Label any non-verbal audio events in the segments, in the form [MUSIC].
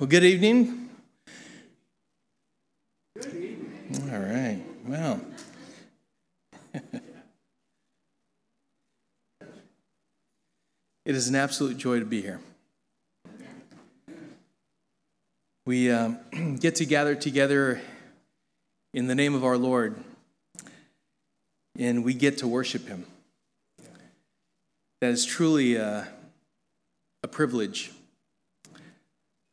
Well, good evening. Good evening. All right. Well. [LAUGHS] it is an absolute joy to be here. We um, [CLEARS THROAT] get to gather together in the name of our Lord, and we get to worship Him. That is truly a, a privilege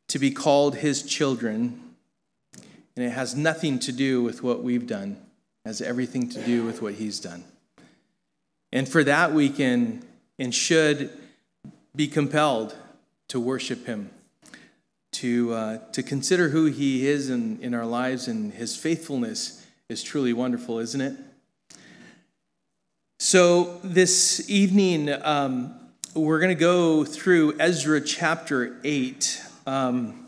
to be called his children, and it has nothing to do with what we've done, it has everything to do with what he's done. And for that, we can and should be compelled to worship him, to, uh, to consider who he is in, in our lives, and his faithfulness is truly wonderful, isn't it? So, this evening, um, we're going to go through Ezra chapter 8. Um,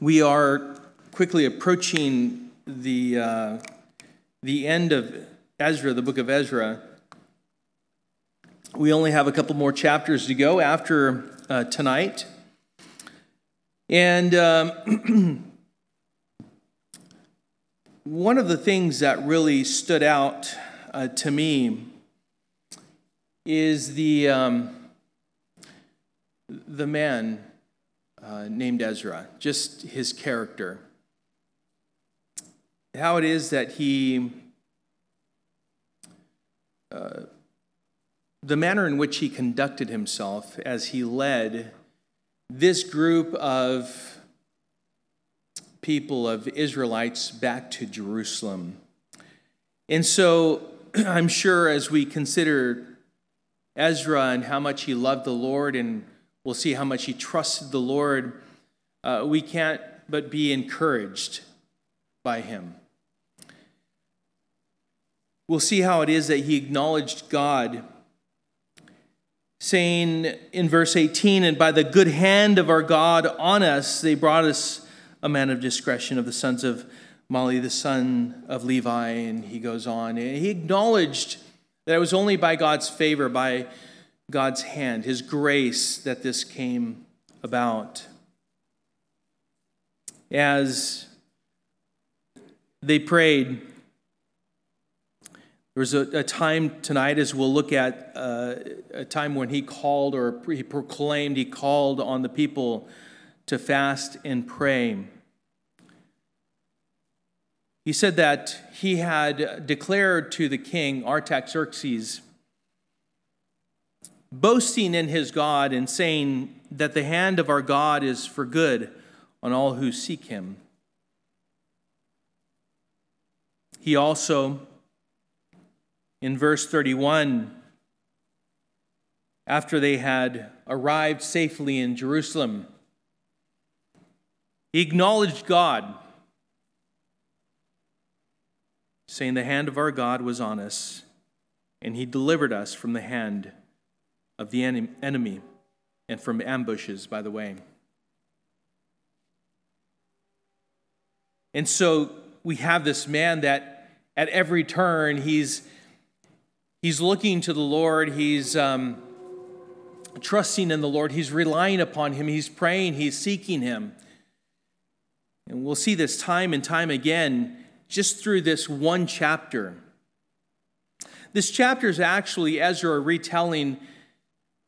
we are quickly approaching the, uh, the end of Ezra, the book of Ezra. We only have a couple more chapters to go after uh, tonight. And um, [CLEARS THROAT] one of the things that really stood out uh, to me is the, um, the man uh, named Ezra, just his character. How it is that he, uh, the manner in which he conducted himself as he led this group of people, of Israelites, back to Jerusalem. And so [CLEARS THROAT] I'm sure as we consider Ezra and how much he loved the Lord and We'll see how much he trusted the Lord. Uh, we can't but be encouraged by him. We'll see how it is that he acknowledged God, saying in verse 18, And by the good hand of our God on us, they brought us a man of discretion of the sons of Mahli, the son of Levi. And he goes on. He acknowledged that it was only by God's favor, by God's hand, His grace that this came about. As they prayed, there was a, a time tonight, as we'll look at, uh, a time when he called or he proclaimed, he called on the people to fast and pray. He said that he had declared to the king, Artaxerxes, boasting in his God and saying that the hand of our God is for good on all who seek him. He also, in verse 31, after they had arrived safely in Jerusalem, he acknowledged God, saying, The hand of our God was on us, and he delivered us from the hand of the enemy and from ambushes by the way. And so we have this man that at every turn he's he's looking to the Lord, he's um, trusting in the Lord, he's relying upon him, he's praying, he's seeking him. And we'll see this time and time again just through this one chapter. This chapter is actually Ezra retelling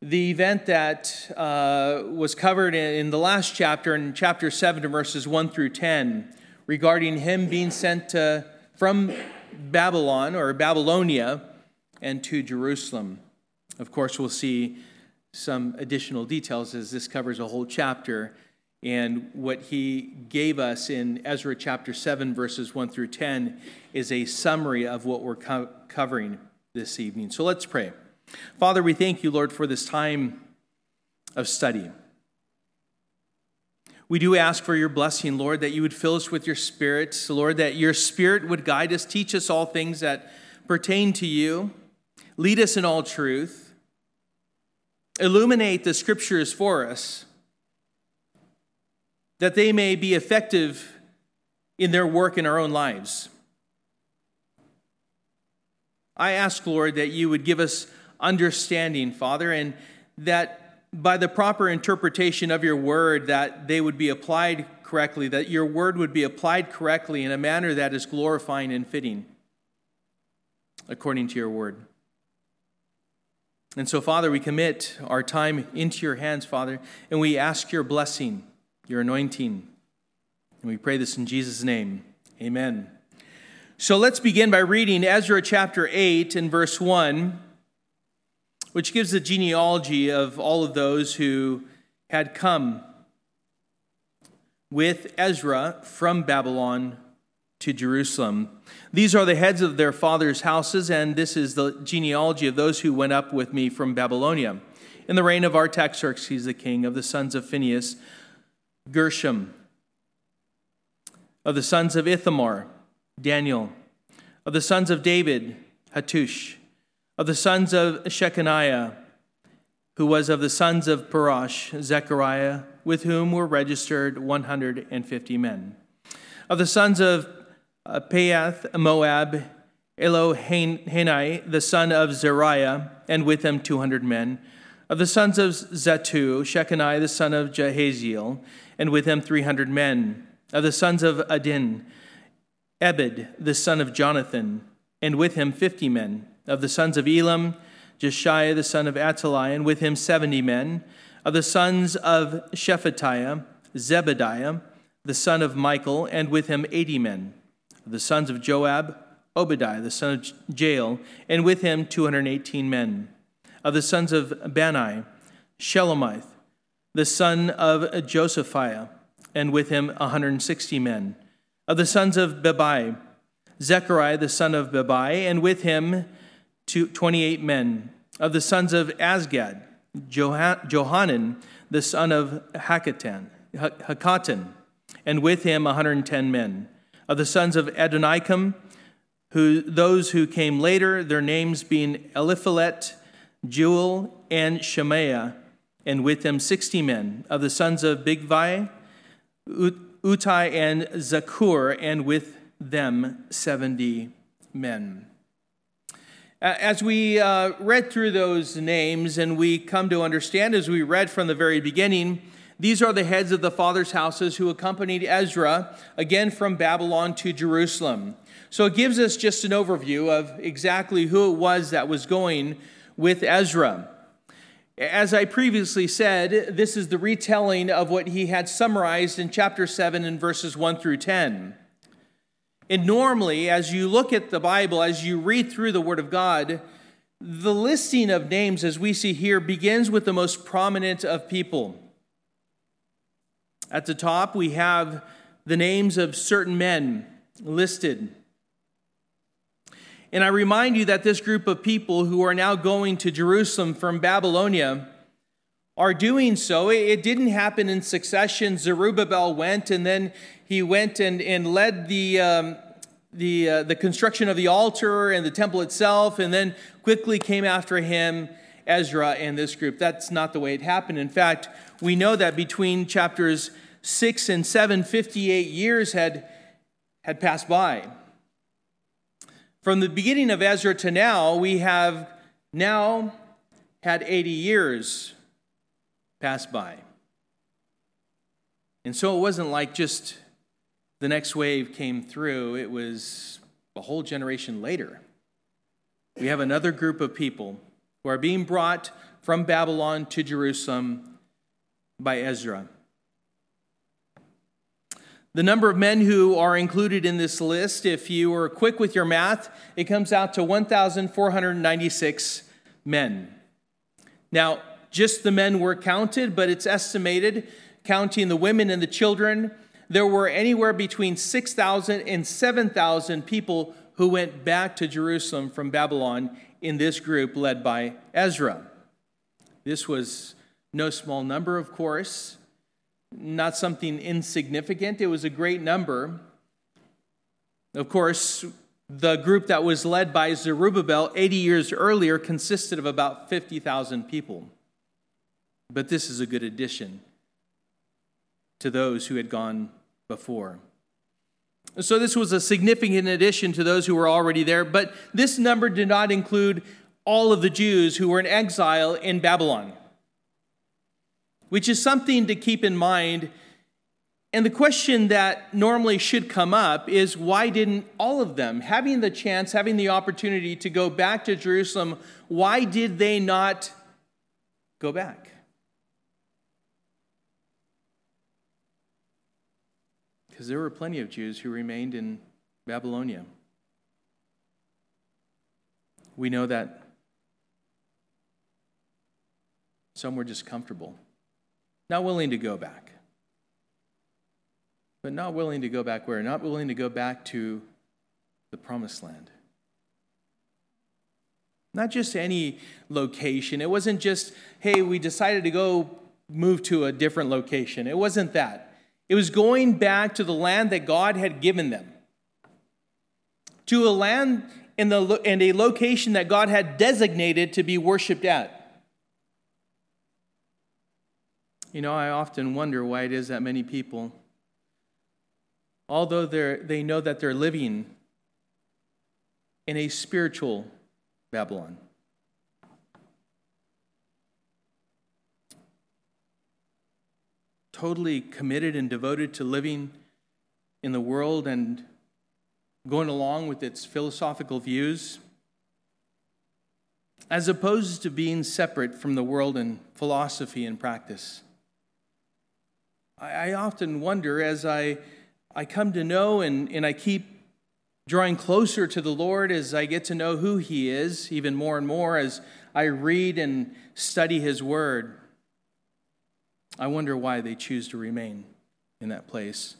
the event that uh, was covered in the last chapter, in chapter 7, verses 1 through 10, regarding him being sent to, from Babylon or Babylonia and to Jerusalem. Of course, we'll see some additional details as this covers a whole chapter. And what he gave us in Ezra chapter 7, verses 1 through 10, is a summary of what we're co- covering this evening. So let's pray. Father, we thank you, Lord, for this time of study. We do ask for your blessing, Lord, that you would fill us with your spirit. Lord, that your spirit would guide us, teach us all things that pertain to you, lead us in all truth, illuminate the scriptures for us, that they may be effective in their work in our own lives. I ask, Lord, that you would give us understanding, Father, and that by the proper interpretation of your word that they would be applied correctly, that your word would be applied correctly in a manner that is glorifying and fitting according to your word. And so, Father, we commit our time into your hands, Father, and we ask your blessing, your anointing. And we pray this in Jesus' name. Amen. So let's begin by reading Ezra chapter 8 and verse 1, which gives the genealogy of all of those who had come with Ezra from Babylon to Jerusalem. These are the heads of their fathers' houses, and this is the genealogy of those who went up with me from Babylonia. In the reign of Artaxerxes the king, of the sons of Phinehas, Gershom, of the sons of Ithamar, Daniel, of the sons of David, Hattush, of the sons of Shechaniah, who was of the sons of Parosh, Zechariah, with whom were registered 150 men. Of the sons of uh, Pahath, Moab, Elohenai, the son of Zeriah, and with him 200 men. Of the sons of Zattu, Shechaniah, the son of Jehaziel, and with him 300 men. Of the sons of Adin, Ebed, the son of Jonathan, and with him 50 men. Of the sons of Elam, Jeshaiah, the son of Attaliah, and with him 70 men. Of the sons of Shephatiah, Zebediah, the son of Michael, and with him 80 men Of the sons of Joab, Obadiah, the son of Jael, and with him 218 men. Of the sons of Bani, Shelomith, the son of Josiphiah, and with him 160 men. Of the sons of Bebai, Zechariah, the son of Bebai, and with him 28 men. Of the sons of Azgad, Johanan, the son of Hakatan, Hakatan, and with him 110 men of the sons of Adonikam, who, those who came later, their names being Eliphalet, Jeuel, and Shemaiah, and with them sixty men. Of the sons of Bigvai, Uthai, and Zaccur, and with them seventy men. As we uh, read through those names and we come to understand, as we read from the very beginning, these are the heads of the fathers' houses who accompanied Ezra again from Babylon to Jerusalem. So it gives us just an overview of exactly who it was that was going with Ezra. As I previously said, this is the retelling of what he had summarized in chapter 7 and verses 1 through 10. And normally, as you look at the Bible, as you read through the Word of God, the listing of names, as we see here, begins with the most prominent of people. At the top, we have the names of certain men listed. And I remind you that this group of people who are now going to Jerusalem from Babylonia are doing so. It didn't happen in succession. Zerubbabel went, and then he went and, and led the, um, the, uh, the construction of the altar and the temple itself, and then quickly came after him Ezra and this group. That's not the way it happened. In fact, we know that between chapters 6 and 7, 58 years had, had passed by. From the beginning of Ezra to now, we have now had 80 years pass by. And so it wasn't like just the next wave came through, it was a whole generation later. We have another group of people who are being brought from Babylon to Jerusalem by Ezra. The number of men who are included in this list, if you are quick with your math, it comes out to 1,496 men. Now, just the men were counted, but it's estimated, counting the women and the children, there were anywhere between 6,000 and 7,000 people who went back to Jerusalem from Babylon in this group led by Ezra. This was no small number, of course not something insignificant. It was a great number. Of course, the group that was led by Zerubbabel 80 years earlier consisted of about 50,000 people. But this is a good addition to those who had gone before. So, this was a significant addition to those who were already there, but this number did not include all of the Jews who were in exile in Babylon. which is something to keep in mind. And the question that normally should come up is why didn't all of them, having the chance, having the opportunity to go back to Jerusalem, why did they not go back? Because there were plenty of Jews who remained in Babylonia. We know that some were just comfortable, not willing to go back. But not willing to go back where? Not willing to go back to the promised land. Not just any location. It wasn't just, hey, we decided to go move to a different location. It wasn't that. It was going back to the land that God had given them, to a land in the, and a location that God had designated to be worshiped at. You know, I often wonder why it is that many people, although they they know that they're living in a spiritual Babylon, totally committed and devoted to living in the world and going along with its philosophical views, as opposed to being separate from the world in philosophy and practice. I, often wonder as I, I come to know and, and I keep drawing closer to the Lord as I get to know who He is, even more and more as I read and study His Word. I wonder why they choose to remain in that place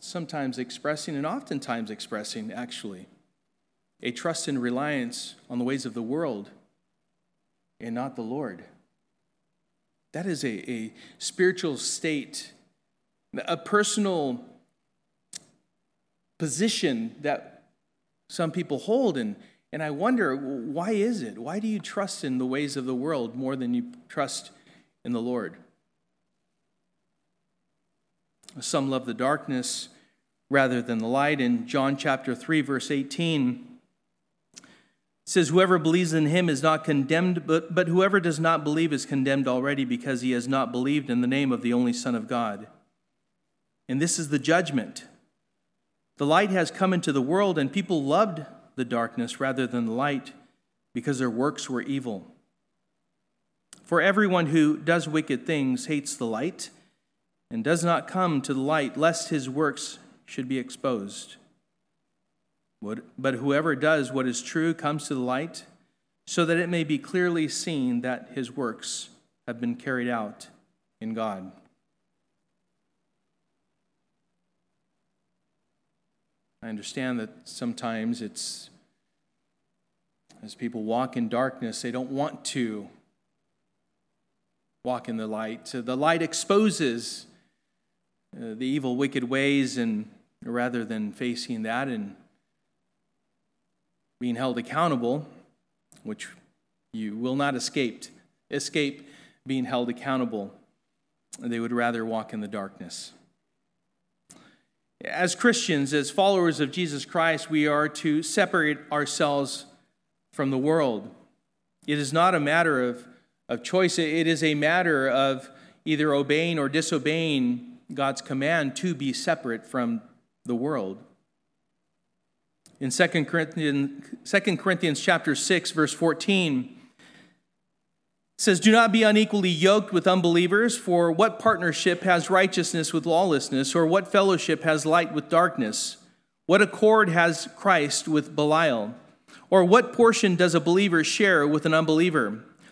sometimes expressing, and oftentimes expressing, actually, a trust and reliance on the ways of the world and not the Lord. That is a, a spiritual state, a personal position that some people hold. And, and I wonder, why is it? Why do you trust in the ways of the world more than you trust in the Lord? Some love the darkness rather than the light. In John chapter 3, verse 18, it says, Whoever believes in him is not condemned, but, but whoever does not believe is condemned already because he has not believed in the name of the only Son of God. And this is the judgment. The light has come into the world, and people loved the darkness rather than the light because their works were evil. For everyone who does wicked things hates the light and does not come to the light, lest his works should be exposed. But whoever does what is true comes to the light, so that it may be clearly seen that his works have been carried out in God. I understand that sometimes it's, as people walk in darkness, they don't want to walk in the light. The light exposes uh, the evil, wicked ways and rather than facing that and being held accountable, which you will not escape, escape being held accountable. They would rather walk in the darkness. As Christians, as followers of Jesus Christ, we are to separate ourselves from the world. It is not a matter of, of choice, it is a matter of either obeying or disobeying God's command to be separate from the world. In 2 Corinthians, 2 Corinthians chapter 6, verse 14, says, Do not be unequally yoked with unbelievers, for what partnership has righteousness with lawlessness, or what fellowship has light with darkness? What accord has Christ with Belial? Or what portion does a believer share with an unbeliever?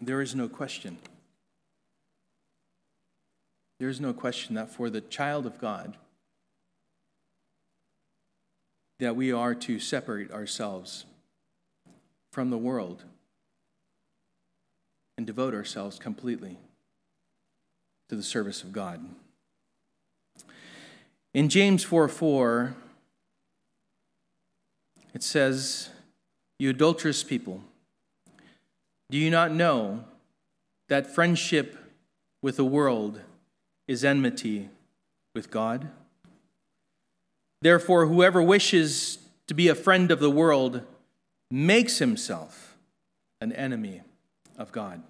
There is no question. There is no question that for the child of God, that we are to separate ourselves from the world and devote ourselves completely to the service of God. In James 4 4, it says, You adulterous people, do you not know that friendship with the world is enmity with God? Therefore, whoever wishes to be a friend of the world makes himself an enemy of God.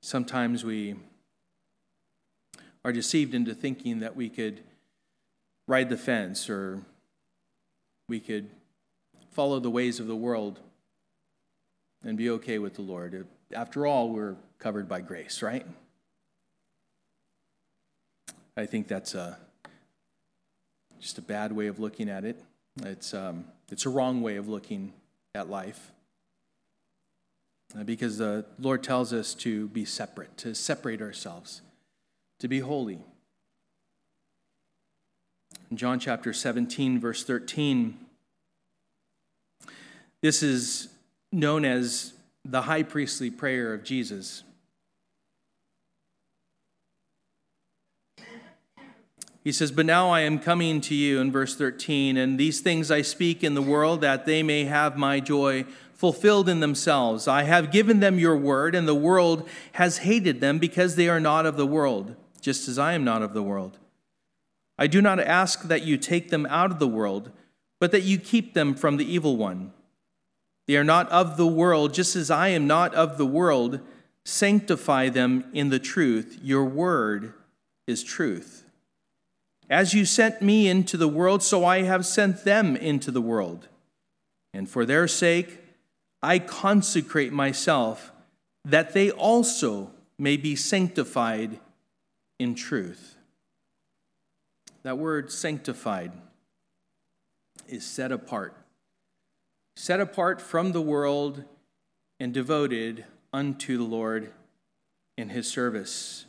Sometimes we are deceived into thinking that we could ride the fence or we could follow the ways of the world and be okay with the Lord. After all, we're covered by grace, right? I think that's a, just a bad way of looking at it. It's, um, it's a wrong way of looking at life. Uh, because the Lord tells us to be separate, to separate ourselves, to be holy. In John chapter 17, verse 13, this is known as the high priestly prayer of Jesus. He says, But now I am coming to you, in verse 13, and these things I speak in the world that they may have my joy fulfilled in themselves. I have given them your word, and the world has hated them because they are not of the world, just as I am not of the world. I do not ask that you take them out of the world, but that you keep them from the evil one. They are not of the world, just as I am not of the world. Sanctify them in the truth. Your word is truth. As you sent me into the world, so I have sent them into the world. And for their sake, I consecrate myself, that they also may be sanctified in truth. That word sanctified is set apart, set apart from the world and devoted unto the Lord in his service.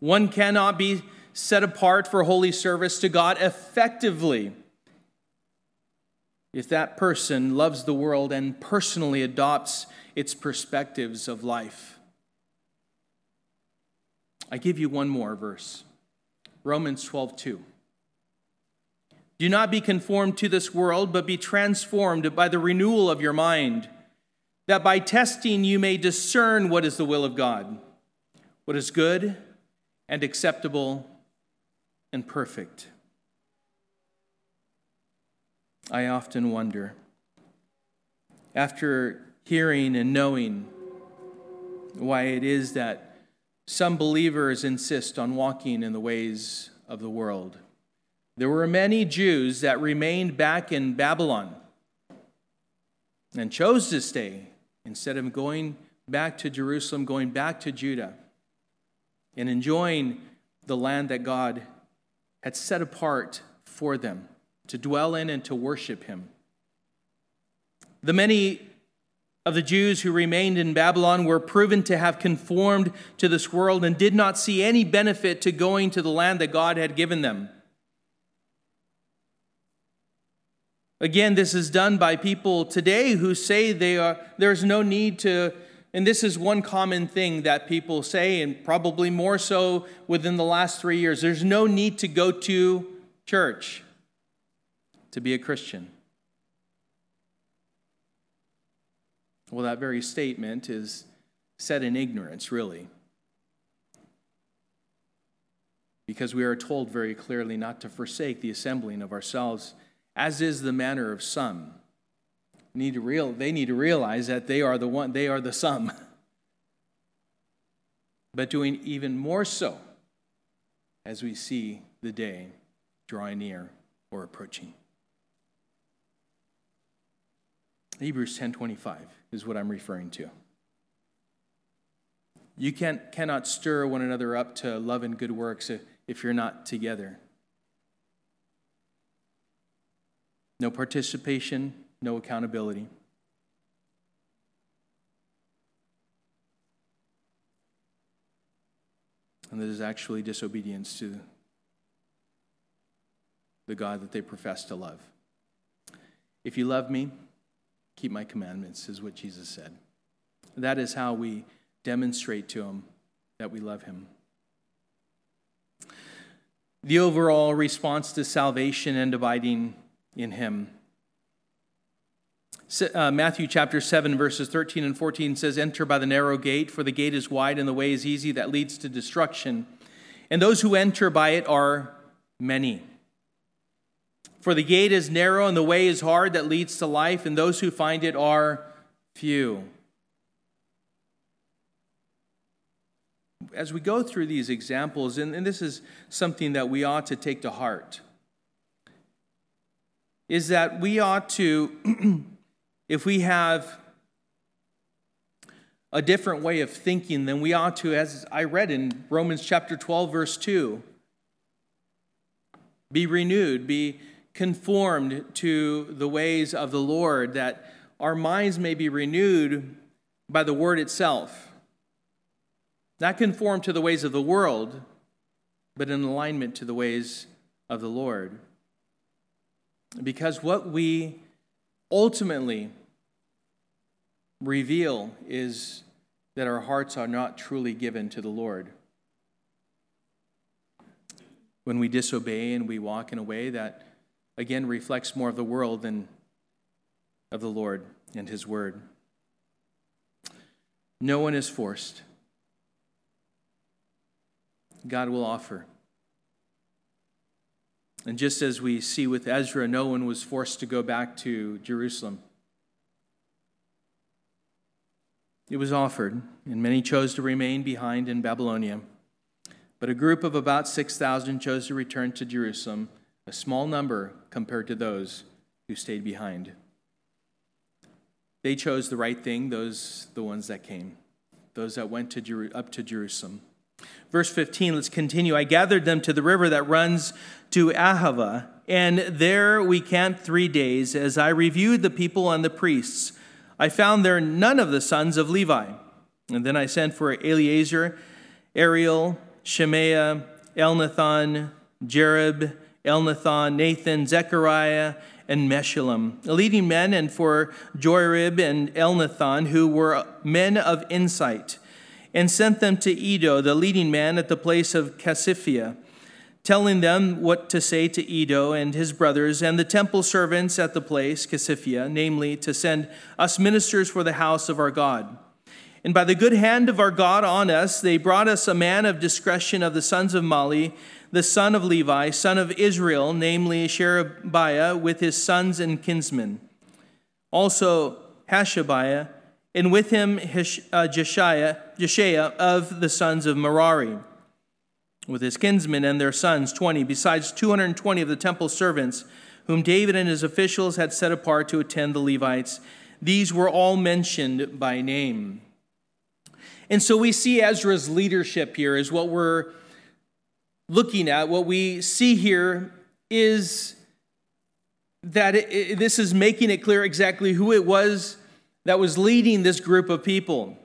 One cannot be set apart for holy service to God effectively if that person loves the world and personally adopts its perspectives of life. I give you one more verse. Romans 12, 2. Do not be conformed to this world, but be transformed by the renewal of your mind, that by testing you may discern what is the will of God, what is good and acceptable and perfect. I often wonder, after hearing and knowing why it is that some believers insist on walking in the ways of the world. There were many Jews that remained back in Babylon and chose to stay instead of going back to Jerusalem, going back to Judah, and enjoying the land that God had set apart for them to dwell in and to worship Him. The many of the Jews who remained in Babylon were proven to have conformed to this world and did not see any benefit to going to the land that God had given them. Again, this is done by people today who say they are, there's no need to, and this is one common thing that people say, and probably more so within the last three years there's no need to go to church to be a Christian. Well, that very statement is said in ignorance, really. Because we are told very clearly not to forsake the assembling of ourselves, as is the manner of some. Need to real, they need to realize that they are the one, they are the some. [LAUGHS] But doing even more so as we see the day drawing near or approaching. Hebrews 10:25 is what I'm referring to. You can, cannot stir one another up to love and good works if you're not together. No participation, no accountability. And that is actually disobedience to the God that they profess to love. If you love me, keep my commandments, is what Jesus said. That is how we demonstrate to him that we love him. The overall response to salvation and abiding in him. Uh, Matthew chapter 7, verses 13 and 14 says, Enter by the narrow gate, for the gate is wide and the way is easy that leads to destruction. And those who enter by it are many. For the gate is narrow and the way is hard that leads to life, and those who find it are few. As we go through these examples, and, and this is something that we ought to take to heart, is that we ought to, [CLEARS THROAT] if we have a different way of thinking, then we ought to, as I read in Romans chapter 12, verse 2, be renewed, be conformed to the ways of the Lord, that our minds may be renewed by the word itself. Not conformed to the ways of the world, but in alignment to the ways of the Lord. Because what we ultimately reveal is that our hearts are not truly given to the Lord. When we disobey and we walk in a way that again reflects more of the world than of the Lord and His Word. No one is forced. God will offer. And just as we see with Ezra, no one was forced to go back to Jerusalem. It was offered, and many chose to remain behind in Babylonia. But a group of about 6,000 chose to return to Jerusalem a small number compared to those who stayed behind. They chose the right thing, those the ones that came, those that went to up to Jerusalem. Verse 15, let's continue. I gathered them to the river that runs to Ahava, and there we camped three days as I reviewed the people and the priests. I found there none of the sons of Levi. And then I sent for Eleazar, Ariel, Shemaiah, Elnathan, Jerib, Elnathan, Nathan, Zechariah, and Meshullam, leading men, and for Joiarib and Elnathan, who were men of insight, and sent them to Iddo, the leading man at the place of Casiphia, telling them what to say to Iddo and his brothers and the temple servants at the place, Casiphia, namely, to send us ministers for the house of our God. And by the good hand of our God on us, they brought us a man of discretion of the sons of Mahli, the son of Levi, son of Israel, namely Sherebiah, with his sons and kinsmen. Also Hashabiah, and with him uh, Jeshaiah of the sons of Merari, with his kinsmen and their sons, 20, besides 220 of the temple servants, whom David and his officials had set apart to attend the Levites. These were all mentioned by name. And so we see Ezra's leadership here is what we're looking at, what we see here is that it, it, this is making it clear exactly who it was that was leading this group of people.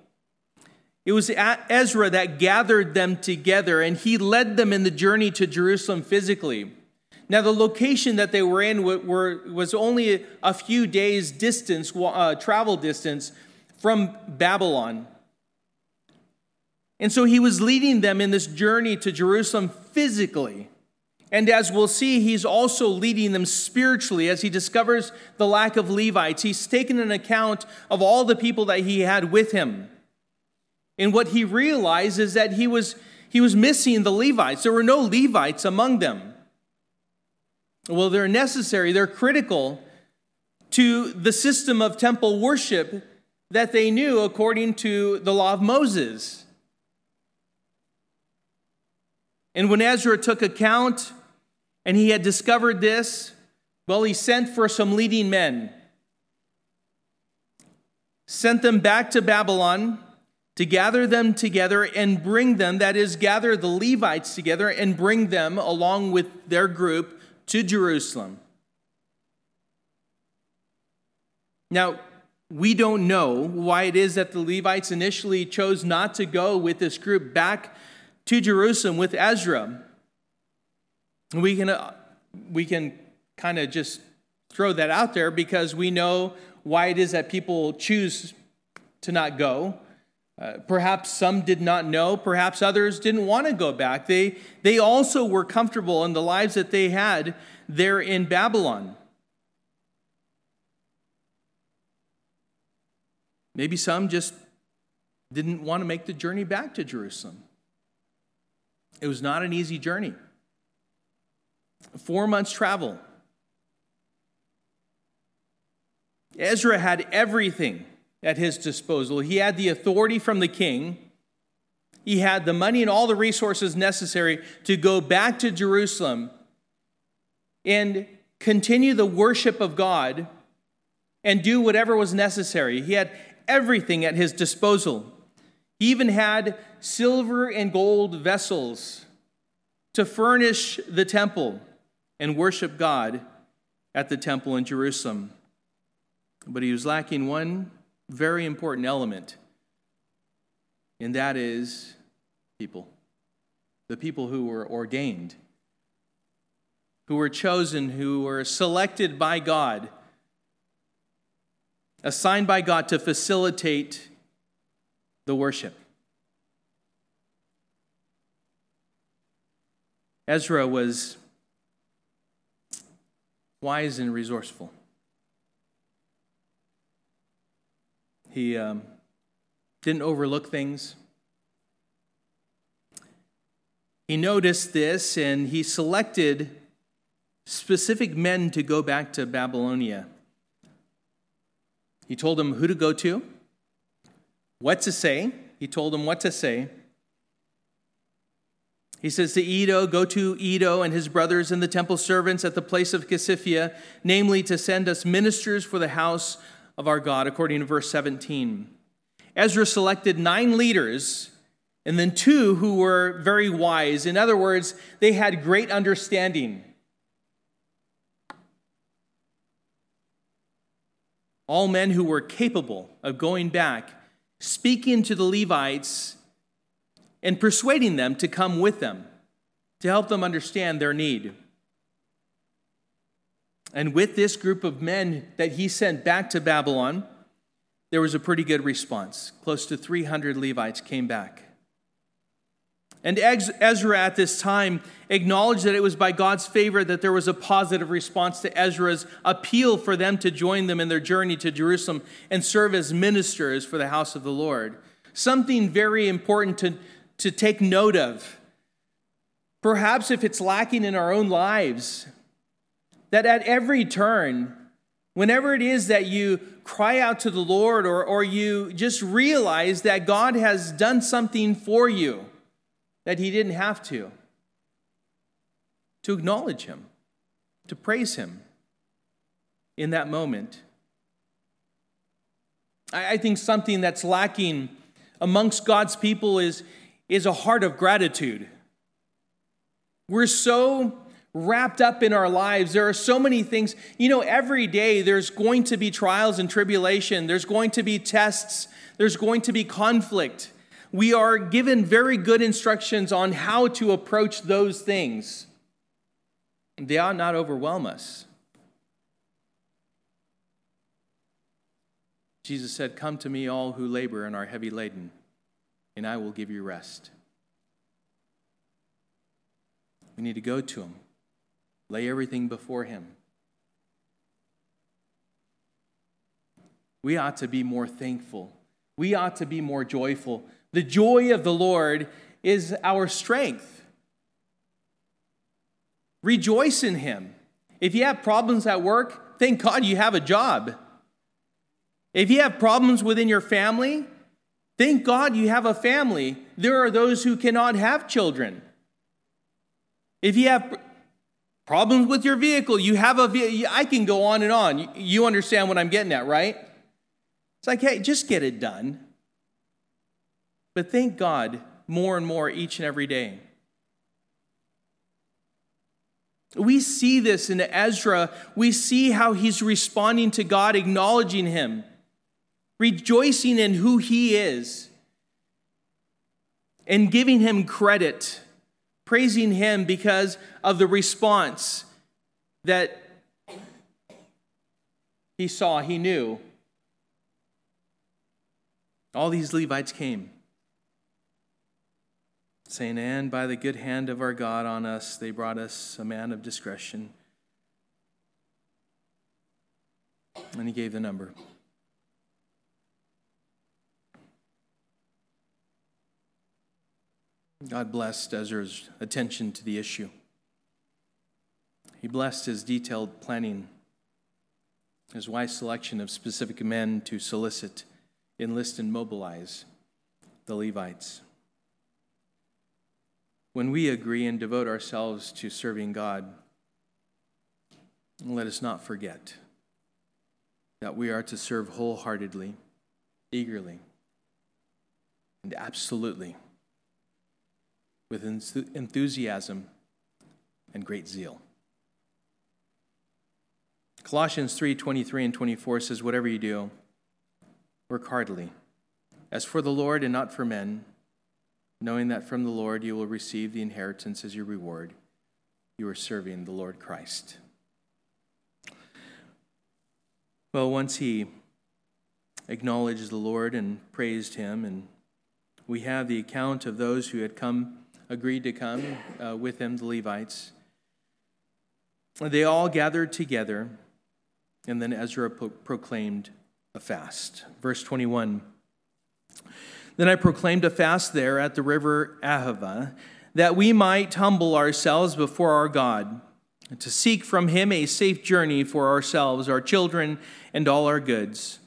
It was Ezra that gathered them together, and he led them in the journey to Jerusalem physically. Now, the location that they were in was only a few days' distance, uh, travel distance from Babylon. And so he was leading them in this journey to Jerusalem physically. And as we'll see, he's also leading them spiritually as he discovers the lack of Levites. He's taken an account of all the people that he had with him. And what he realized is that he was, he was missing the Levites. There were no Levites among them. Well, they're necessary, they're critical to the system of temple worship that they knew according to the law of Moses. And when Ezra took account and he had discovered this, well, he sent for some leading men, sent them back to Babylon to gather them together and bring them, that is, gather the Levites together and bring them along with their group to Jerusalem. Now, we don't know why it is that the Levites initially chose not to go with this group back to Jerusalem with Ezra. We can, uh, we can kind of just throw that out there because we know why it is that people choose to not go. Uh, perhaps some did not know, perhaps others didn't want to go back. They, they also were comfortable in the lives that they had there in Babylon. Maybe some just didn't want to make the journey back to Jerusalem. It was not an easy journey. Four months' travel. Ezra had everything at his disposal. He had the authority from the king, he had the money and all the resources necessary to go back to Jerusalem and continue the worship of God and do whatever was necessary. He had everything at his disposal. He even had silver and gold vessels to furnish the temple and worship God at the temple in Jerusalem. But he was lacking one very important element, and that is people. The people who were ordained, who were chosen, who were selected by God, assigned by God to facilitate the worship. Ezra was wise and resourceful. He um, didn't overlook things. He noticed this and he selected specific men to go back to Babylonia. He told them who to go to, what to say. He told them what to say. He says to Iddo, Go to Iddo and his brothers and the temple servants at the place of Casiphia, namely to send us ministers for the house of our God, according to verse 17. Ezra selected nine leaders and then two who were very wise. In other words, they had great understanding. All men who were capable of going back, speaking to the Levites, and persuading them to come with them to help them understand their need. And with this group of men that he sent back to Babylon, there was a pretty good response. Close to 300 Levites came back. And Ezra at this time acknowledged that it was by God's favor that there was a positive response to Ezra's appeal for them to join them in their journey to Jerusalem and serve as ministers for the house of the Lord. Something very important to, to take note of. Perhaps if it's lacking in our own lives, that at every turn, whenever it is that you cry out to the Lord or, or you just realize that God has done something for you that He didn't have to, to acknowledge Him, to praise Him in that moment. I, I think something that's lacking amongst God's people is, is a heart of gratitude. We're so wrapped up in our lives. There are so many things. You know, every day there's going to be trials and tribulation, there's going to be tests, there's going to be conflict. We are given very good instructions on how to approach those things. They ought not overwhelm us. Jesus said, Come to me, all who labor and are heavy laden, and I will give you rest. We need to go to him. Lay everything before Him. We ought to be more thankful. We ought to be more joyful. The joy of the Lord is our strength. Rejoice in Him. If you have problems at work, thank God you have a job. If you have problems within your family, thank God you have a family. There are those who cannot have children. If you have Problems with your vehicle. You have a vehicle. I can go on and on. You understand what I'm getting at, right? It's like, hey, just get it done. But thank God more and more each and every day. We see this in Ezra. We see how he's responding to God, acknowledging him, rejoicing in who he is, and giving him credit praising him because of the response that he saw, he knew. All these Levites came, saying, And by the good hand of our God on us, they brought us a man of discretion. And he gave the number God blessed Ezra's attention to the issue. He blessed his detailed planning, his wise selection of specific men to solicit, enlist, and mobilize the Levites. When we agree and devote ourselves to serving God, let us not forget that we are to serve wholeheartedly, eagerly, and absolutely with enthusiasm and great zeal. Colossians 3 23 and 24 says, Whatever you do, work heartily, as for the Lord and not for men, knowing that from the Lord you will receive the inheritance as your reward. You are serving the Lord Christ. Well, once he acknowledged the Lord and praised him, and we have the account of those who had come agreed to come uh, with him, the Levites. They all gathered together, and then Ezra pro- proclaimed a fast. Verse 21 Then I proclaimed a fast there at the river Ahava, that we might humble ourselves before our God, to seek from him a safe journey for ourselves, our children, and all our goods.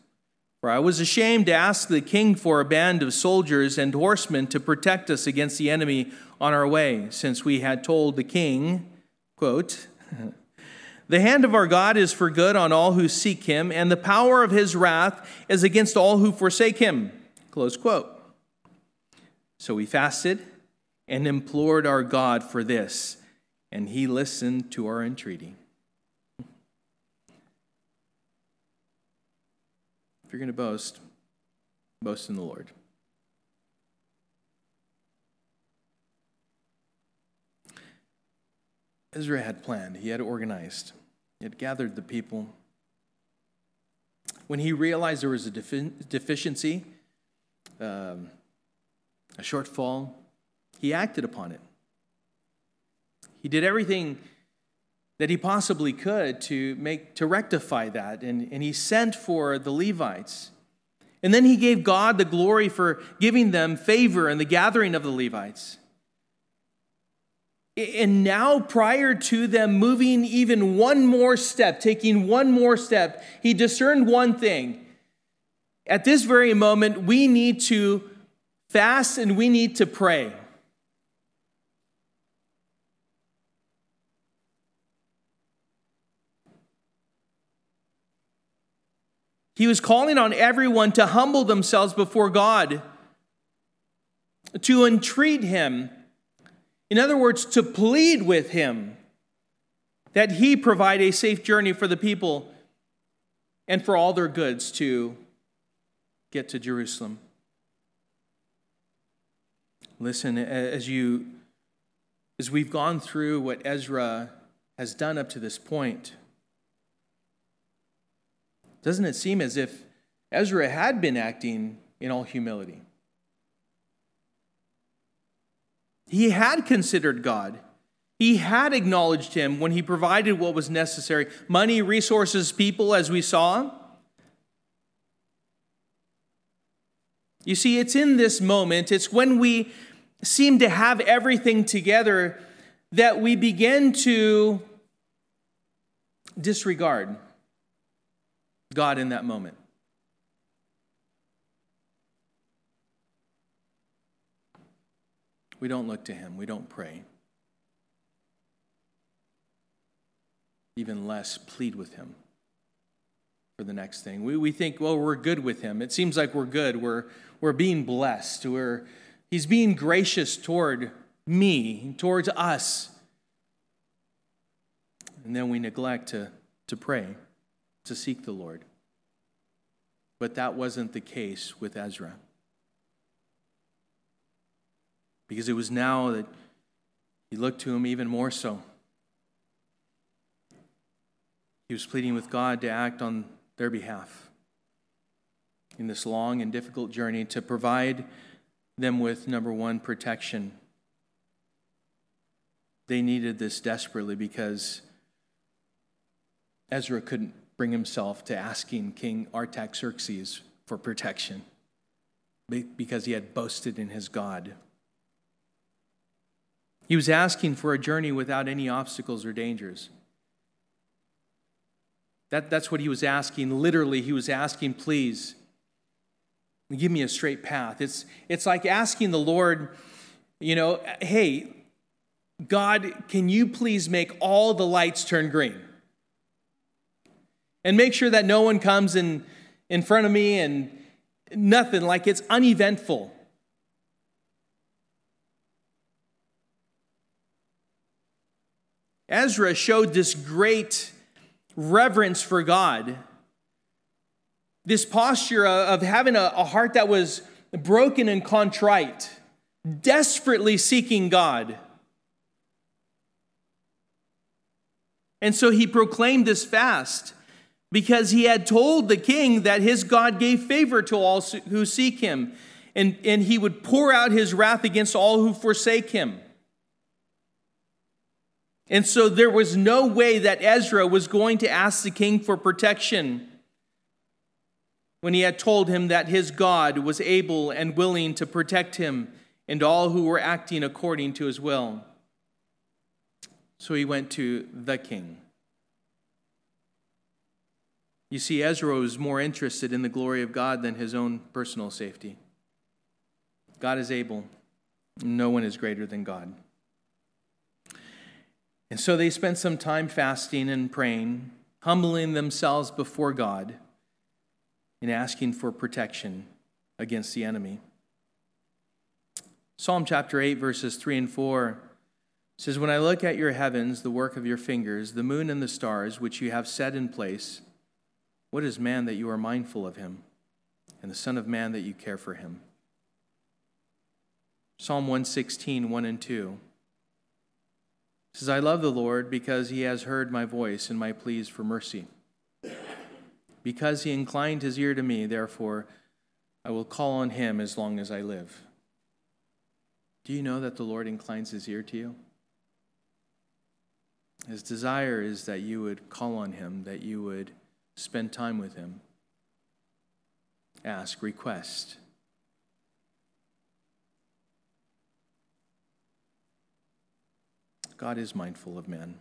For I was ashamed to ask the king for a band of soldiers and horsemen to protect us against the enemy on our way, since we had told the king, quote, The hand of our God is for good on all who seek him, and the power of his wrath is against all who forsake him. Close quote. So we fasted and implored our God for this, and he listened to our entreaty. If you're going to boast, boast in the Lord. Ezra had planned, he had organized, he had gathered the people. When he realized there was a defi- deficiency, um, a shortfall, he acted upon it. He did everything that he possibly could to make to rectify that and, and he sent for the levites and then he gave god the glory for giving them favor in the gathering of the levites and now, prior to them moving even one more step, taking one more step, he discerned one thing. At this very moment, we need to fast and we need to pray. He was calling on everyone to humble themselves before God, to entreat Him in other words, to plead with him that he provide a safe journey for the people and for all their goods to get to Jerusalem. Listen, as you as we've gone through what Ezra has done up to this point, doesn't it seem as if Ezra had been acting in all humility? He had considered God. He had acknowledged him when he provided what was necessary money, resources, people, as we saw. You see, it's in this moment, it's when we seem to have everything together that we begin to disregard God in that moment. We don't look to Him, we don't pray. Even less plead with Him for the next thing. We, we think, well, we're good with Him. It seems like we're good. We're, we're being blessed. We're, he's being gracious toward me, towards us. And then we neglect to, to pray, to seek the Lord. But that wasn't the case with Ezra because it was now that he looked to him even more so. He was pleading with God to act on their behalf. in this long and difficult journey to provide them with number one, protection. They needed this desperately because Ezra couldn't bring himself to asking King Artaxerxes for protection because he had boasted in his God. He was asking for a journey without any obstacles or dangers. That, that's what he was asking. Literally, he was asking, please, give me a straight path. It's, it's like asking the Lord, you know, hey, God, can you please make all the lights turn green? And make sure that no one comes in, in front of me and nothing, like it's uneventful. Ezra showed this great reverence for God, this posture of having a, heart that was broken and contrite, desperately seeking God. And so he proclaimed this fast because he had told the king that his God gave favor to all who seek him, and, and he would pour out his wrath against all who forsake him. And so there was no way that Ezra was going to ask the king for protection when he had told him that his God was able and willing to protect him and all who were acting according to his will. So he went to the king. You see, Ezra was more interested in the glory of God than his own personal safety. God is able, no one is greater than God. And so they spent some time fasting and praying, humbling themselves before God and asking for protection against the enemy. Psalm chapter 8, verses 3 and 4 says, When I look at your heavens, the work of your fingers, the moon and the stars, which you have set in place, what is man that you are mindful of him, and the Son of Man that you care for him? Psalm 116, 1 and 2 says, I love the Lord because he has heard my voice and my pleas for mercy. Because he inclined his ear to me, therefore I will call on him as long as I live. Do you know that the Lord inclines his ear to you? His desire is that you would call on him, that you would spend time with him, ask, request. God is mindful of men.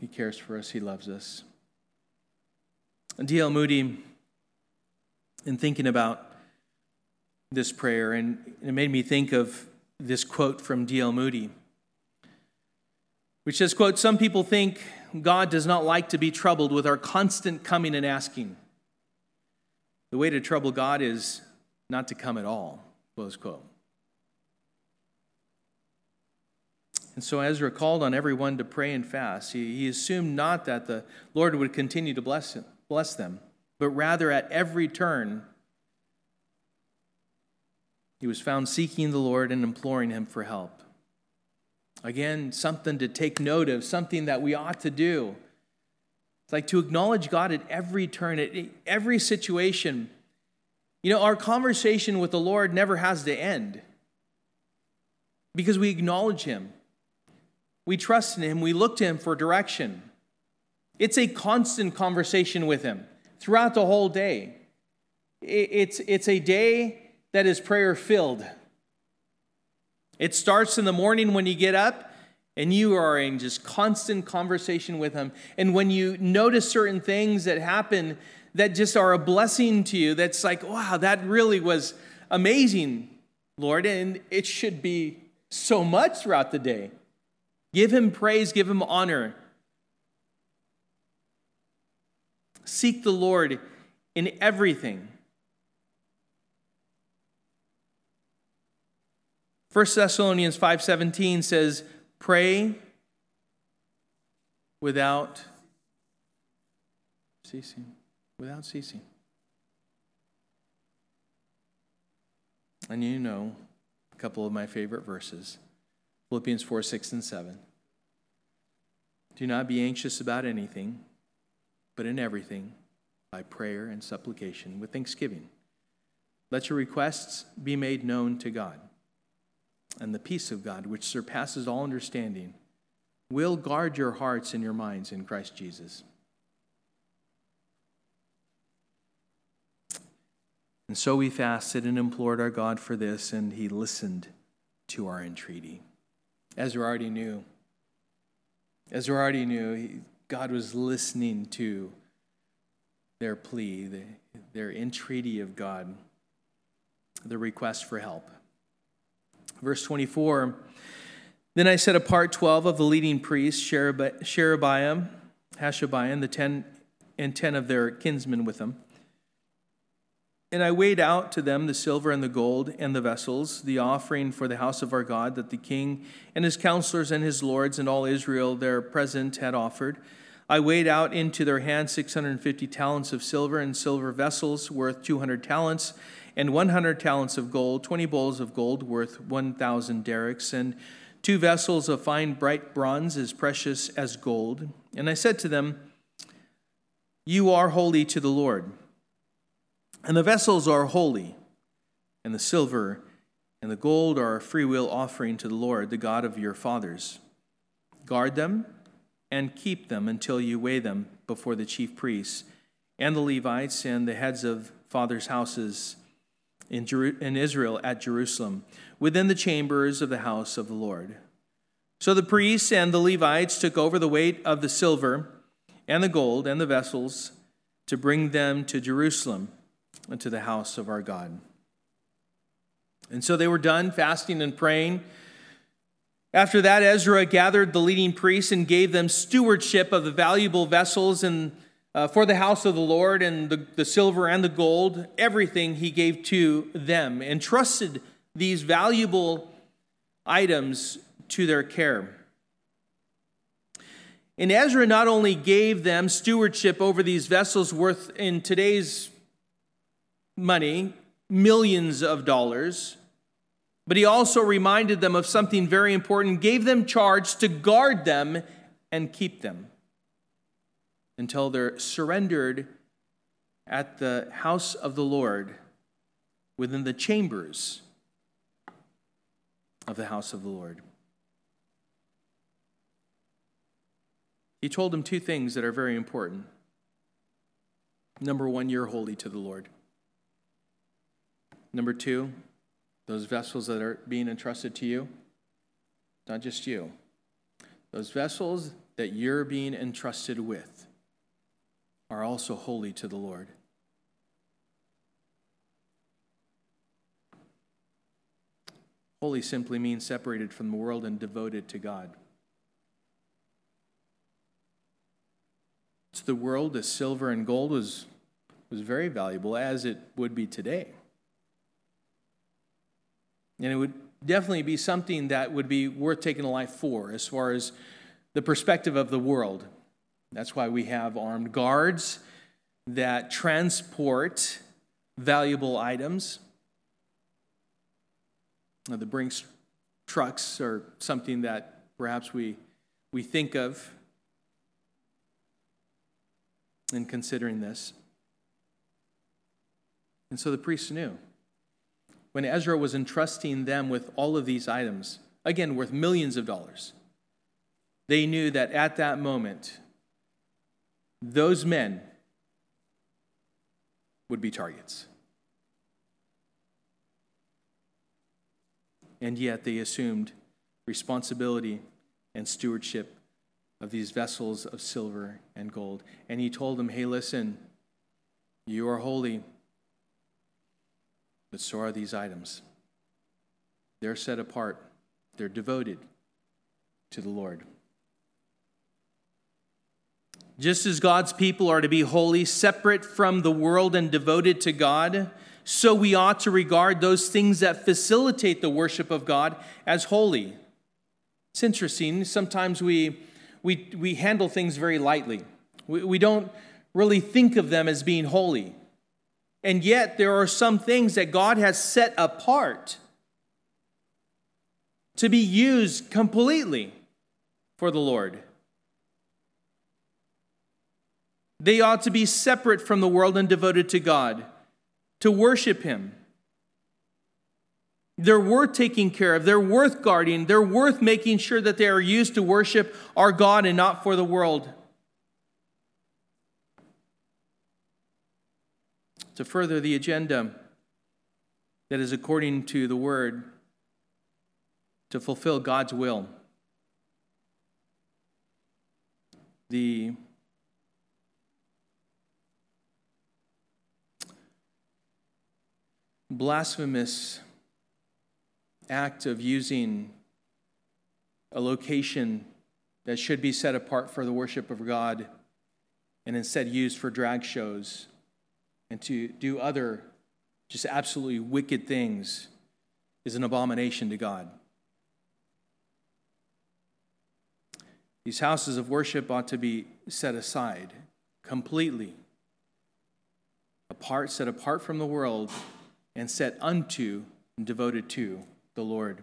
He cares for us, He loves us. D.L. Moody, in thinking about this prayer, and it made me think of this quote from D.L. Moody, which says, quote, Some people think God does not like to be troubled with our constant coming and asking. The way to trouble God is not to come at all, close quote. And so Ezra called on everyone to pray and fast. He, he assumed not that the Lord would continue to bless, him, bless them, but rather at every turn, he was found seeking the Lord and imploring him for help. Again, something to take note of, something that we ought to do. It's like to acknowledge God at every turn, at every situation. You know, our conversation with the Lord never has to end because we acknowledge Him. We trust in Him. We look to Him for direction. It's a constant conversation with Him throughout the whole day. It's, it's a day that is prayer filled. It starts in the morning when you get up and you are in just constant conversation with Him. And when you notice certain things that happen that just are a blessing to you, that's like, wow, that really was amazing, Lord. And it should be so much throughout the day. Give him praise, give him honor. Seek the Lord in everything. 1 Thessalonians 5:17 says, "Pray without ceasing." Without ceasing. And you know a couple of my favorite verses. Philippians 4 6 and 7. Do not be anxious about anything, but in everything, by prayer and supplication with thanksgiving. Let your requests be made known to God. And the peace of God, which surpasses all understanding, will guard your hearts and your minds in Christ Jesus. And so we fasted and implored our God for this, and he listened to our entreaty. Ezra already knew. Ezra already knew God was listening to their plea, their entreaty of God, the request for help. Verse 24 Then I set apart 12 of the leading priests, Sherebiah, Hashabiah, and the 10 and 10 of their kinsmen with them. And I weighed out to them the silver and the gold and the vessels, the offering for the house of our God that the king and his counselors and his lords and all Israel there present had offered. I weighed out into their hands 650 talents of silver and silver vessels worth 200 talents, and 100 talents of gold, 20 bowls of gold worth 1,000 darics, and two vessels of fine bright bronze as precious as gold. And I said to them, You are holy to the Lord. And the vessels are holy, and the silver and the gold are a freewill offering to the Lord, the God of your fathers. Guard them and keep them until you weigh them before the chief priests and the Levites and the heads of fathers' houses in, Israel at Jerusalem, within the chambers of the house of the Lord. So the priests and the Levites took over the weight of the silver and the gold and the vessels to bring them to Jerusalem into the house of our God. And so they were done fasting and praying. After that, Ezra gathered the leading priests and gave them stewardship of the valuable vessels and uh, for the house of the Lord and the, the silver and the gold, everything he gave to them, and trusted these valuable items to their care. And Ezra not only gave them stewardship over these vessels worth in today's money, millions of dollars, but he also reminded them of something very important, gave them charge to guard them and keep them until they're surrendered at the house of the Lord within the chambers of the house of the Lord. He told them two things that are very important. Number one, you're holy to the Lord. Number two, those vessels that are being entrusted to you, not just you, those vessels that you're being entrusted with are also holy to the Lord. Holy simply means separated from the world and devoted to God. To the world, the silver and gold was, was very valuable, as it would be today. And it would definitely be something that would be worth taking a life for as far as the perspective of the world. That's why we have armed guards that transport valuable items. Now, the Brinks trucks are something that perhaps we, we think of in considering this. And so the priests knew when Ezra was entrusting them with all of these items, again, worth millions of dollars, they knew that at that moment, those men would be targets. And yet they assumed responsibility and stewardship of these vessels of silver and gold. And he told them, hey, listen, you are holy but so are these items. They're set apart, they're devoted to the Lord. Just as God's people are to be holy, separate from the world, and devoted to God, so we ought to regard those things that facilitate the worship of God as holy. It's interesting. Sometimes we, we, we handle things very lightly, we, we don't really think of them as being holy. And yet, there are some things that God has set apart to be used completely for the Lord. They ought to be separate from the world and devoted to God, to worship Him. They're worth taking care of. They're worth guarding. They're worth making sure that they are used to worship our God and not for the world. To further the agenda that is according to the word, to fulfill God's will. The blasphemous act of using a location that should be set apart for the worship of God and instead used for drag shows and to do other just absolutely wicked things is an abomination to God. These houses of worship ought to be set aside completely, apart, set apart from the world, and set unto and devoted to the Lord.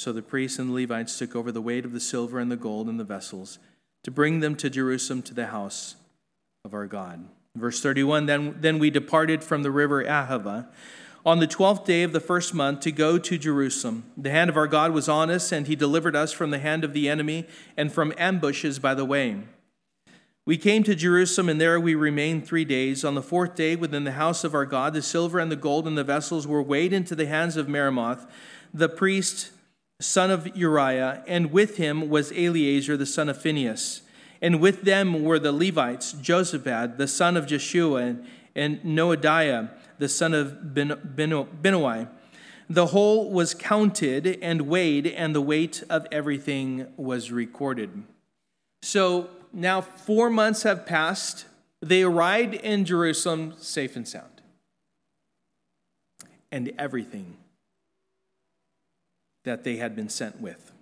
So the priests and the Levites took over the weight of the silver and the gold and the vessels to bring them to Jerusalem to the house of our God. Verse 31 Then, then we departed from the river Ahava on the twelfth day of the first month to go to Jerusalem. The hand of our God was on us, and he delivered us from the hand of the enemy and from ambushes by the way. We came to Jerusalem, and there we remained three days. On the fourth day, within the house of our God, the silver and the gold and the vessels were weighed into the hands of Meremoth, the priest, son of Uriah, and with him was Eleazar, the son of Phinehas. And with them were the Levites, Jozabad, the son of Jeshua, and, Noadiah the son of Binnui. The whole was counted and weighed, and the weight of everything was recorded. So now four months have passed. They arrived in Jerusalem safe and sound. And everything that they had been sent with.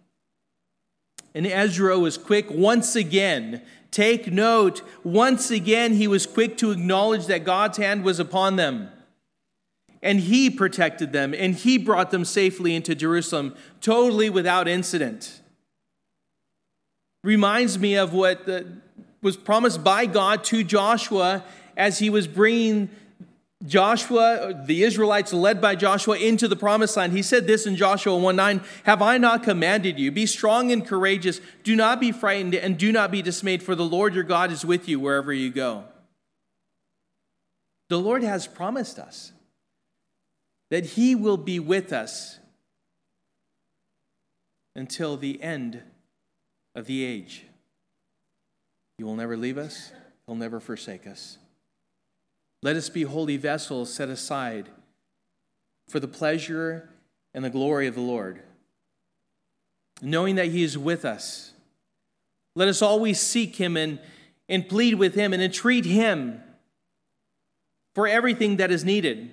And Ezra was quick once again. Take note, once again, he was quick to acknowledge that God's hand was upon them. And he protected them and he brought them safely into Jerusalem, totally without incident. Reminds me of what was promised by God to Joshua as he was bringing Joshua, the Israelites led by Joshua, into the promised land. He said this in Joshua 1 9 Have I not commanded you? Be strong and courageous. Do not be frightened and do not be dismayed, for the Lord your God is with you wherever you go. The Lord has promised us that He will be with us until the end of the age. He will never leave us, He'll never forsake us. Let us be holy vessels set aside for the pleasure and the glory of the Lord, knowing that He is with us. Let us always seek Him and, and plead with Him and entreat Him for everything that is needed.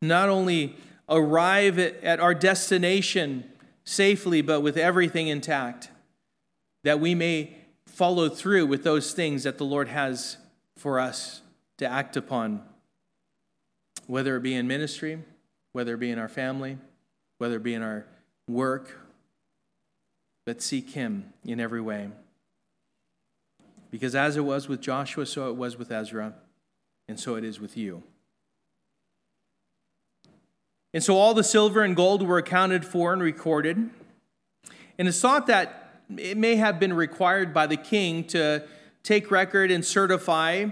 not only arrive at our destination safely, but with everything intact, that we may follow through with those things that the Lord has for us to act upon, whether it be in ministry, whether it be in our family, whether it be in our work, but seek Him in every way. Because as it was with Joshua, so it was with Ezra, and so it is with you. And so all the silver and gold were accounted for and recorded. And it's thought that it may have been required by the king to take record and certify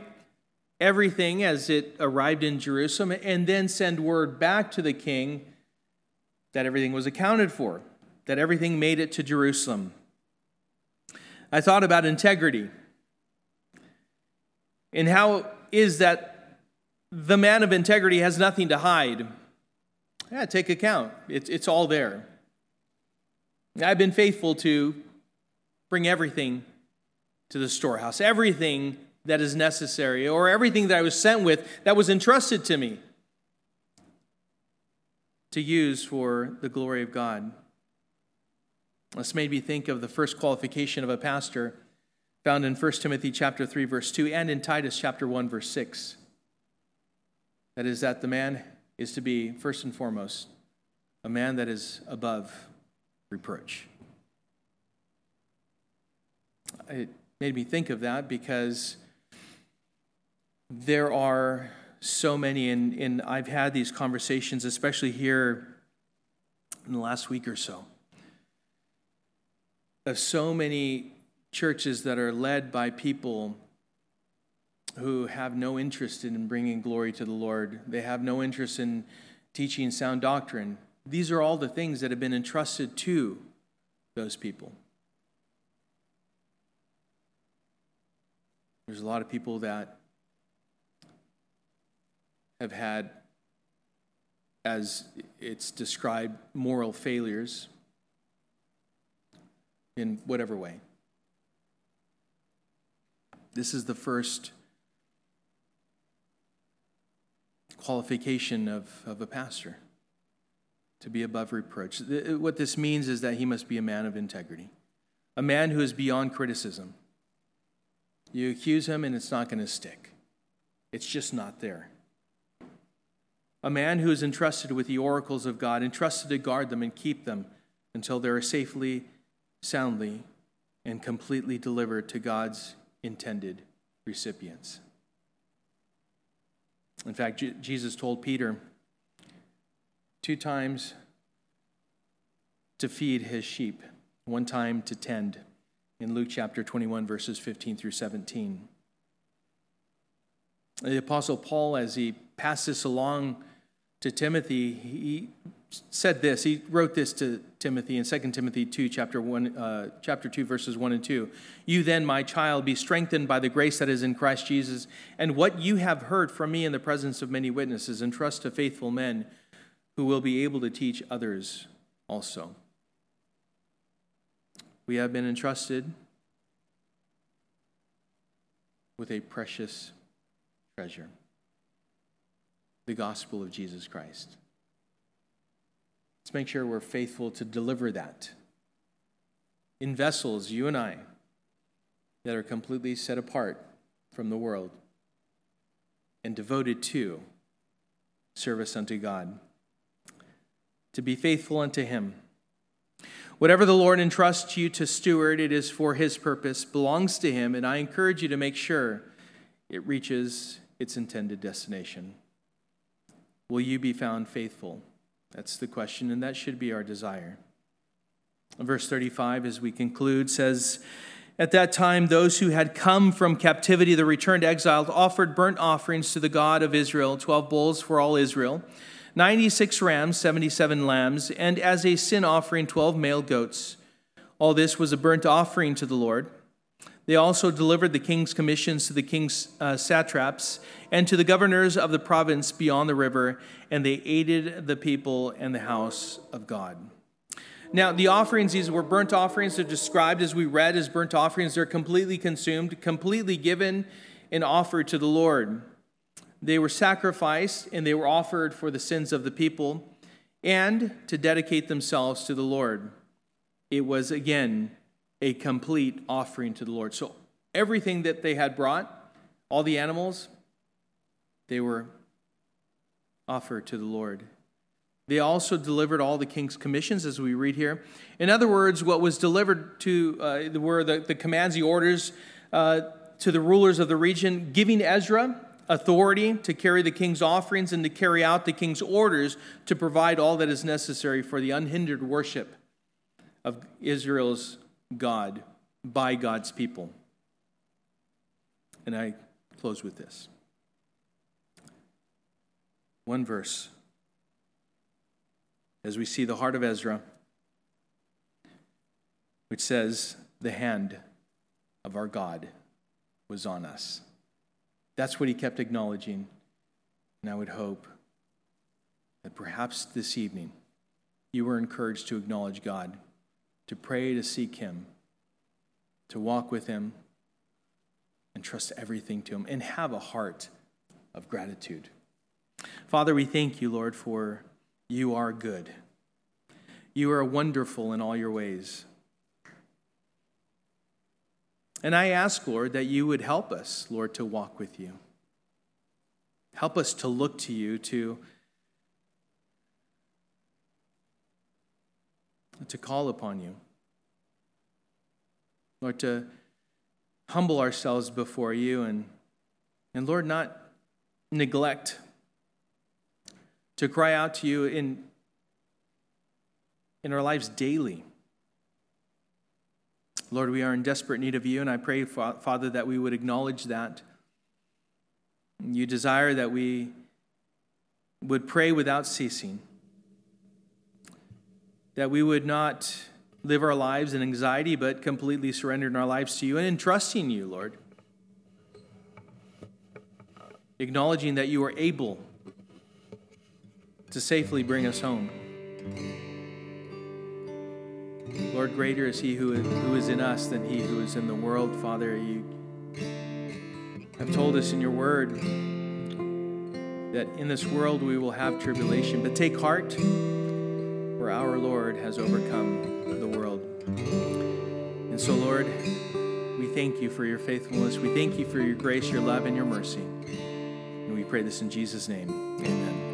everything as it arrived in Jerusalem and then send word back to the king that everything was accounted for, that everything made it to Jerusalem. I thought about integrity and how is that the man of integrity has nothing to hide. Yeah, take account. It's, it's all there. I've been faithful to bring everything to the storehouse, everything that is necessary, or everything that I was sent with that was entrusted to me to use for the glory of God. This made me think of the first qualification of a pastor found in 1 Timothy chapter 3 verse 2 and in Titus chapter 1 verse 6. That is that the man is to be first and foremost a man that is above reproach. It made me think of that because there are so many, and, and I've had these conversations, especially here in the last week or so, of so many churches that are led by people who have no interest in bringing glory to the Lord. They have no interest in teaching sound doctrine. These are all the things that have been entrusted to those people. There's a lot of people that have had, as it's described, moral failures in whatever way. This is the first qualification of, of a pastor to be above reproach. What this means is that he must be a man of integrity, a man who is beyond criticism. You accuse him, and it's not going to stick, it's just not there. A man who is entrusted with the oracles of God, entrusted to guard them and keep them until they are safely, soundly, and completely delivered to God's intended recipients. In fact, Jesus told Peter two times to feed his sheep, one time to tend, in Luke chapter 21, verses 15 through 17. The Apostle Paul, as he passed this along to Timothy, he said this. He wrote this to Timothy in 2 Timothy 2, chapter, 1, uh, chapter 2, verses 1 and 2. You then, my child, be strengthened by the grace that is in Christ Jesus, and what you have heard from me in the presence of many witnesses, entrust to faithful men who will be able to teach others also. We have been entrusted with a precious treasure the gospel of Jesus Christ. Let's make sure we're faithful to deliver that in vessels, you and I, that are completely set apart from the world and devoted to service unto God, to be faithful unto Him. Whatever the Lord entrusts you to steward, it is for His purpose, belongs to Him, and I encourage you to make sure it reaches its intended destination. Will you be found faithful? That's the question, and that should be our desire. Verse 35, as we conclude, says, At that time, those who had come from captivity, the returned exiles, offered burnt offerings to the God of Israel 12 bulls for all Israel, 96 rams, 77 lambs, and as a sin offering, 12 male goats. All this was a burnt offering to the Lord. They also delivered the king's commissions to the king's uh, satraps and to the governors of the province beyond the river, and they aided the people and the house of God. Now, the offerings, these were burnt offerings. They're described as we read as burnt offerings. They're completely consumed, completely given and offered to the Lord. They were sacrificed and they were offered for the sins of the people and to dedicate themselves to the Lord. It was, again, a complete offering to the Lord. So everything that they had brought, all the animals, they were offered to the Lord. They also delivered all the king's commissions, as we read here. In other words, what was delivered to uh, were the, the commands, the orders uh, to the rulers of the region, giving Ezra authority to carry the king's offerings and to carry out the king's orders to provide all that is necessary for the unhindered worship of Israel's God by God's people. And I close with this one verse. As we see the heart of Ezra, which says, The hand of our God was on us. That's what he kept acknowledging. And I would hope that perhaps this evening you were encouraged to acknowledge God, to pray, to seek him, to walk with him, and trust everything to him, and have a heart of gratitude. Father, we thank you, Lord, for you are good. You are wonderful in all your ways. And I ask, Lord, that you would help us, Lord, to walk with you. Help us to look to you, to, to call upon you. Lord, to humble ourselves before you and, and Lord, not neglect to cry out to you in, in our lives daily. Lord, we are in desperate need of you, and I pray, Father, that we would acknowledge that. You desire that we would pray without ceasing, that we would not live our lives in anxiety, but completely surrendering our lives to you and entrusting you, Lord. Acknowledging that you are able to safely bring us home. Lord, greater is He who is, who is in us than He who is in the world. Father, you have told us in your word that in this world we will have tribulation, but take heart, for our Lord has overcome the world. And so, Lord, we thank you for your faithfulness. We thank you for your grace, your love, and your mercy. And we pray this in Jesus' name. Amen.